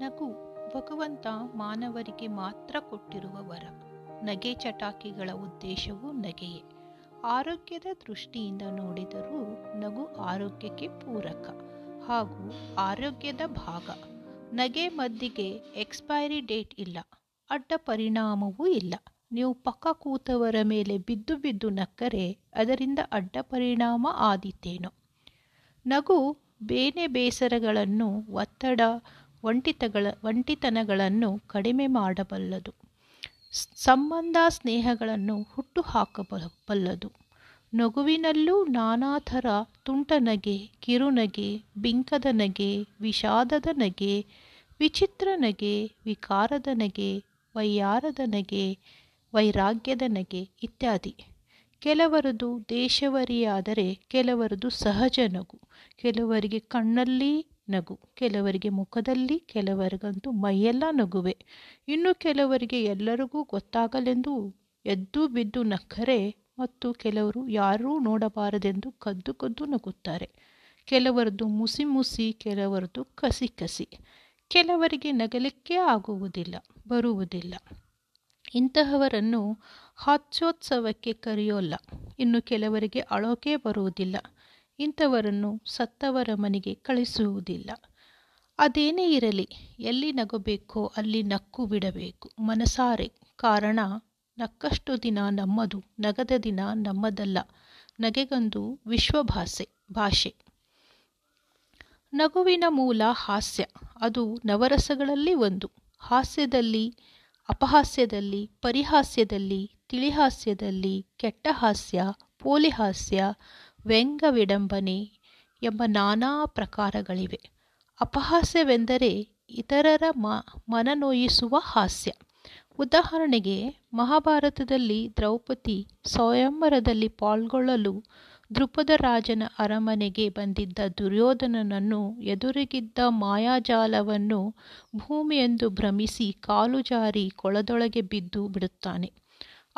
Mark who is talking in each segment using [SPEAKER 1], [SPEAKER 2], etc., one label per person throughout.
[SPEAKER 1] ನಗು ಭಗವಂತ ಮಾನವರಿಗೆ ಮಾತ್ರ ಕೊಟ್ಟಿರುವ ವರ ನಗೆ ಚಟಾಕಿಗಳ ಉದ್ದೇಶವು ನಗೆಯೇ. ಆರೋಗ್ಯದ ದೃಷ್ಟಿಯಿಂದ ನೋಡಿದರೂ ನಗು ಆರೋಗ್ಯಕ್ಕೆ ಪೂರಕ ಹಾಗೂ ಆರೋಗ್ಯದ ಭಾಗ. ನಗೆ ಮದ್ದಿಗೆ ಎಕ್ಸ್ಪೈರಿ ಡೇಟ್ ಇಲ್ಲ, ಅಡ್ಡ ಪರಿಣಾಮವೂ ಇಲ್ಲ. ನೀವು ಪಕ್ಕ ಕೂತವರ ಮೇಲೆ ಬಿದ್ದು ಬಿದ್ದು ನಕ್ಕರೆ ಅದರಿಂದ ಅಡ್ಡ ಪರಿಣಾಮ ಆದೀತೇನೋ ನಗು ಬೇನೆ ಬೇಸರಗಳನ್ನು ಒತ್ತಡ ಒಂಟಿತಗಳ ಒಂಟಿತನಗಳನ್ನು ಕಡಿಮೆ ಮಾಡಬಲ್ಲದು. ಸಂಬಂಧ ಸ್ನೇಹಗಳನ್ನು ಹುಟ್ಟು ಹಾಕಬಲ್ಲದು ನಗುವಿನಲ್ಲೂ ನಾನಾ ಥರ ತುಂಟನಗೆ, ಕಿರುನಗೆ ಬಿಂಕದ ನಗೆ ವಿಷಾದದ ನಗೆ ವಿಚಿತ್ರ ನಗೆ ವಿಕಾರದ ನಗೆ ವೈಯಾರದ ನಗೆ ವೈರಾಗ್ಯದ ನಗೆ ಇತ್ಯಾದಿ. ಕೆಲವರದು ದೇಶವರಿಯಾದರೆ ಕೆಲವರದು ಸಹಜ ನಗು. ಕೆಲವರಿಗೆ ಕಣ್ಣಲ್ಲಿ ನಗು. ಕೆಲವರಿಗೆ ಮುಖದಲ್ಲಿ, ಕೆಲವರಿಗಂತೂ ಮೈಯೆಲ್ಲ ನಗುವೆ. ಇನ್ನು ಕೆಲವರಿಗೆ ಎಲ್ಲರಿಗೂ ಗೊತ್ತಾಗಲೆಂದು ಎದ್ದು ಬಿದ್ದು ನಕ್ಕರೆ ಮತ್ತು ಕೆಲವರು ಯಾರೂ ನೋಡಬಾರದೆಂದು ಕದ್ದು ಕದ್ದು ನಗುತ್ತಾರೆ. ಕೆಲವರದ್ದು ಮುಸಿ ಮುಸಿ ಕೆಲವರದ್ದು ಕಸಿ ಕಸಿ. ಕೆಲವರಿಗೆ ನಗಲಿಕ್ಕೆ ಆಗುವುದಿಲ್ಲ, ಬರುವುದಿಲ್ಲ. ಇಂತಹವರನ್ನು ಹಾಸ್ಯೋತ್ಸವಕ್ಕೆ ಕರೆಯೋಲ್ಲ. ಇನ್ನು ಕೆಲವರಿಗೆ ಅಳೋಕೆ ಬರುವುದಿಲ್ಲ. ಇಂಥವರನ್ನು ಸತ್ತವರ ಮನೆಗೆ ಕಳಿಸುವುದಿಲ್ಲ. ಅದೇನೇ ಇರಲಿ, ಎಲ್ಲಿ ನಗಬೇಕೋ ಅಲ್ಲಿ ನಕ್ಕು ಬಿಡಬೇಕು. ಮನಸಾರೆ, ಕಾರಣ ನಕ್ಕಷ್ಟು ದಿನ ನಮ್ಮದು, ನಗದ ದಿನ ನಮ್ಮದಲ್ಲ. ನಗೆಗೊಂದು ವಿಶ್ವಭಾಷೆ, ಭಾಷೆ. ನಗುವಿನ ಮೂಲ ಹಾಸ್ಯ, ಅದು ನವರಸಗಳಲ್ಲಿ ಒಂದು. ಹಾಸ್ಯದಲ್ಲಿ, ಅಪಹಾಸ್ಯದಲ್ಲಿ, ಪರಿಹಾಸ್ಯದಲ್ಲಿ, ತಿಳಿಹಾಸ್ಯದಲ್ಲಿ, ಕೆಟ್ಟ ಹಾಸ್ಯ ಪೋಲಿ ವ್ಯಂಗ್ಯ ವಿಡಂಬನೆ ಎಂಬ ನಾನಾ ಪ್ರಕಾರಗಳಿವೆ. ಅಪಹಾಸ್ಯವೆಂದರೆ ಇತರರ ಮನನೋಯಿಸುವ ಹಾಸ್ಯ. ಉದಾಹರಣೆಗೆ, ಮಹಾಭಾರತದಲ್ಲಿ ದ್ರೌಪದಿ ಸ್ವಯಂವರದಲ್ಲಿ ಪಾಲ್ಗೊಳ್ಳಲು ದೃಪದ ರಾಜನ ಅರಮನೆಗೆ ಬಂದಿದ್ದ ದುರ್ಯೋಧನನನ್ನು ಎದುರಿಗಿದ್ದ ಮಾಯಾಜಾಲವನ್ನು ಭೂಮಿಯೆಂದು ಭ್ರಮಿಸಿ ಕಾಲು ಜಾರಿ ಕೊಳದೊಳಗೆ ಬಿದ್ದು ಬಿಡುತ್ತಾನೆ.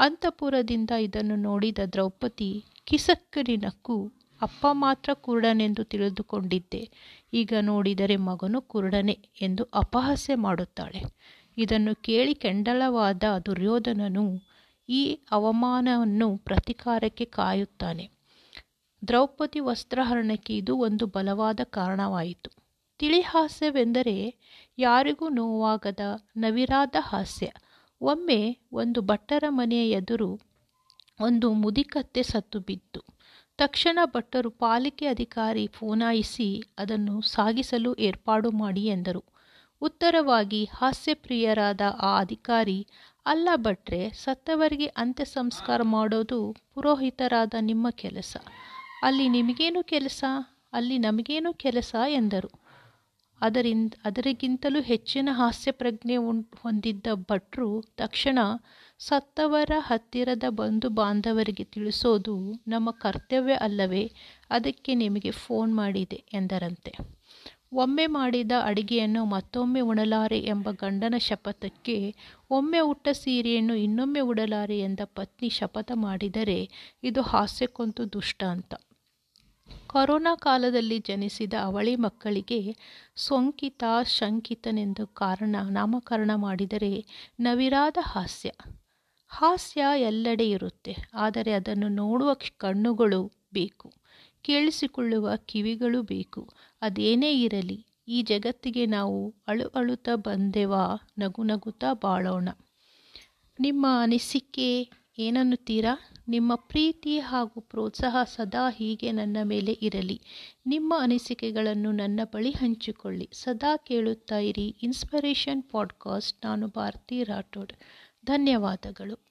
[SPEAKER 1] ಅಂತಃಪುರದಿಂದ ಇದನ್ನು ನೋಡಿದ ದ್ರೌಪದಿ, ಕಿಸಕ್ಕರಿ ನಕ್ಕು, ಅಪ್ಪ ಮಾತ್ರ ಕುರುಡನೆಂದು ತಿಳಿದುಕೊಂಡಿದ್ದೆ. ಈಗ ನೋಡಿದರೆ ಮಗನು ಕುರುಡನೆ ಎಂದು ಅಪಹಾಸ್ಯ ಮಾಡುತ್ತಾಳೆ. ಇದನ್ನು ಕೇಳಿ ಕೆಂಡಲವಾದ ದುರ್ಯೋಧನನು ಈ ಅವಮಾನವನ್ನು ಪ್ರತಿಕಾರಕ್ಕೆ ಕಾಯುತ್ತಾನೆ. ದ್ರೌಪದಿ ವಸ್ತ್ರಹರಣಕ್ಕೆ ಇದು ಒಂದು ಬಲವಾದ ಕಾರಣವಾಯಿತು. ತಿಳಿಹಾಸ್ಯವೆಂದರೆ ಯಾರಿಗೂ ನೋವಾಗದ ನವಿರಾದ ಹಾಸ್ಯ. ಒಮ್ಮೆ ಒಂದು ಭಟ್ಟರ ಮನೆಯ ಎದುರು ಒಂದು ಮುದಿಕತ್ತೆ ಸತ್ತು ಬಿತ್ತು. ತಕ್ಷಣ ಭಟ್ಟರು ಪಾಲಿಕೆ ಅಧಿಕಾರಿ ಫೋನಾಯಿಸಿ ಅದನ್ನು ಸಾಗಿಸಲು ಏರ್ಪಾಡು ಮಾಡಿ ಎಂದರು. ಉತ್ತರವಾಗಿ, ಹಾಸ್ಯಪ್ರಿಯರಾದ ಆ ಅಧಿಕಾರಿ, ಅಲ್ಲ ಭಟ್ರೆ, ಸತ್ತವರಿಗೆ ಅಂತ್ಯ ಸಂಸ್ಕಾರ ಮಾಡೋದು ಪುರೋಹಿತರಾದ ನಿಮ್ಮ ಕೆಲಸ. ಅಲ್ಲಿ ನಿಮಗೇನು ಕೆಲಸ? ಅಲ್ಲಿ ನಮಗೇನು ಕೆಲಸ? ಎಂದರು. ಅದರಿಂದ, ಅದರಿಗಿಂತಲೂ ಹೆಚ್ಚಿನ ಹಾಸ್ಯ ಪ್ರಜ್ಞೆ ಹೊಂದಿದ್ದ ಭಟ್ರು ತಕ್ಷಣ ಸತ್ತವರ ಹತ್ತಿರದ ಬಂಧು ಬಾಂಧವರಿಗೆ ತಿಳಿಸೋದು ನಮ್ಮ ಕರ್ತವ್ಯ ಅಲ್ಲವೇ? ಅದಕ್ಕೆ ನಿಮಗೆ ಫೋನ್ ಮಾಡಿದೆ ಎಂದರಂತೆ. ಒಮ್ಮೆ ಮಾಡಿದ ಅಡಿಗೆಯನ್ನು ಮತ್ತೊಮ್ಮೆ ಉಣಲಾರೆ ಎಂಬ ಗಂಡನ ಶಪಥಕ್ಕೆ, ಒಮ್ಮೆ ಉಟ್ಟ ಸೀರೆಯನ್ನು ಇನ್ನೊಮ್ಮೆ ಉಡಲಾರೆ ಎಂದ ಪತ್ನಿ ಶಪಥ ಮಾಡಿದರೆ ಇದು ಹಾಸ್ಯಕ್ಕೊಂದು ದುಷ್ಟಾಂತ ಕೊರೋನಾ ಕಾಲದಲ್ಲಿ ಜನಿಸಿದ ಅವಳಿ ಮಕ್ಕಳಿಗೆ ಸೋಂಕಿತ, ಶಂಕಿತನೆಂದು ಕಾರಣ ನಾಮಕರಣ ಮಾಡಿದರೆ ನವಿರಾದ ಹಾಸ್ಯ. ಹಾಸ್ಯ ಎಲ್ಲೆಡೆ ಇರುತ್ತೆ, ಆದರೆ ಅದನ್ನು ನೋಡುವ ಕಣ್ಣುಗಳು ಬೇಕು, ಕೇಳಿಸಿಕೊಳ್ಳುವ ಕಿವಿಗಳು ಬೇಕು, ಅದೇನೇ ಇರಲಿ, ಈ ಜಗತ್ತಿಗೆ ನಾವು ಅಳು ಅಳುತ್ತಾ ಬಂದೆವಾ, ನಗು ನಗುತ್ತಾ ಬಾಳೋಣ. ನಿಮ್ಮ ಅನಿಸಿಕೆ? ಏನನ್ನುತ್ತೀರಾ? ನಿಮ್ಮ ಪ್ರೀತಿ ಹಾಗೂ ಪ್ರೋತ್ಸಾಹ ಸದಾ ಹೀಗೆ ನನ್ನ ಮೇಲೆ ಇರಲಿ. ನಿಮ್ಮ ಅನಿಸಿಕೆಗಳನ್ನು ನನ್ನ ಬಳಿ ಹಂಚಿಕೊಳ್ಳಿ. ಸದಾ ಕೇಳುತ್ತಾ ಇರಿ. ಇನ್ಸ್ಪಿರೇಷನ್ ಪಾಡ್ಕಾಸ್ಟ್, ನಾನು ಭಾರತಿ ರಾಠೋಡ್. ಧನ್ಯವಾದಗಳು.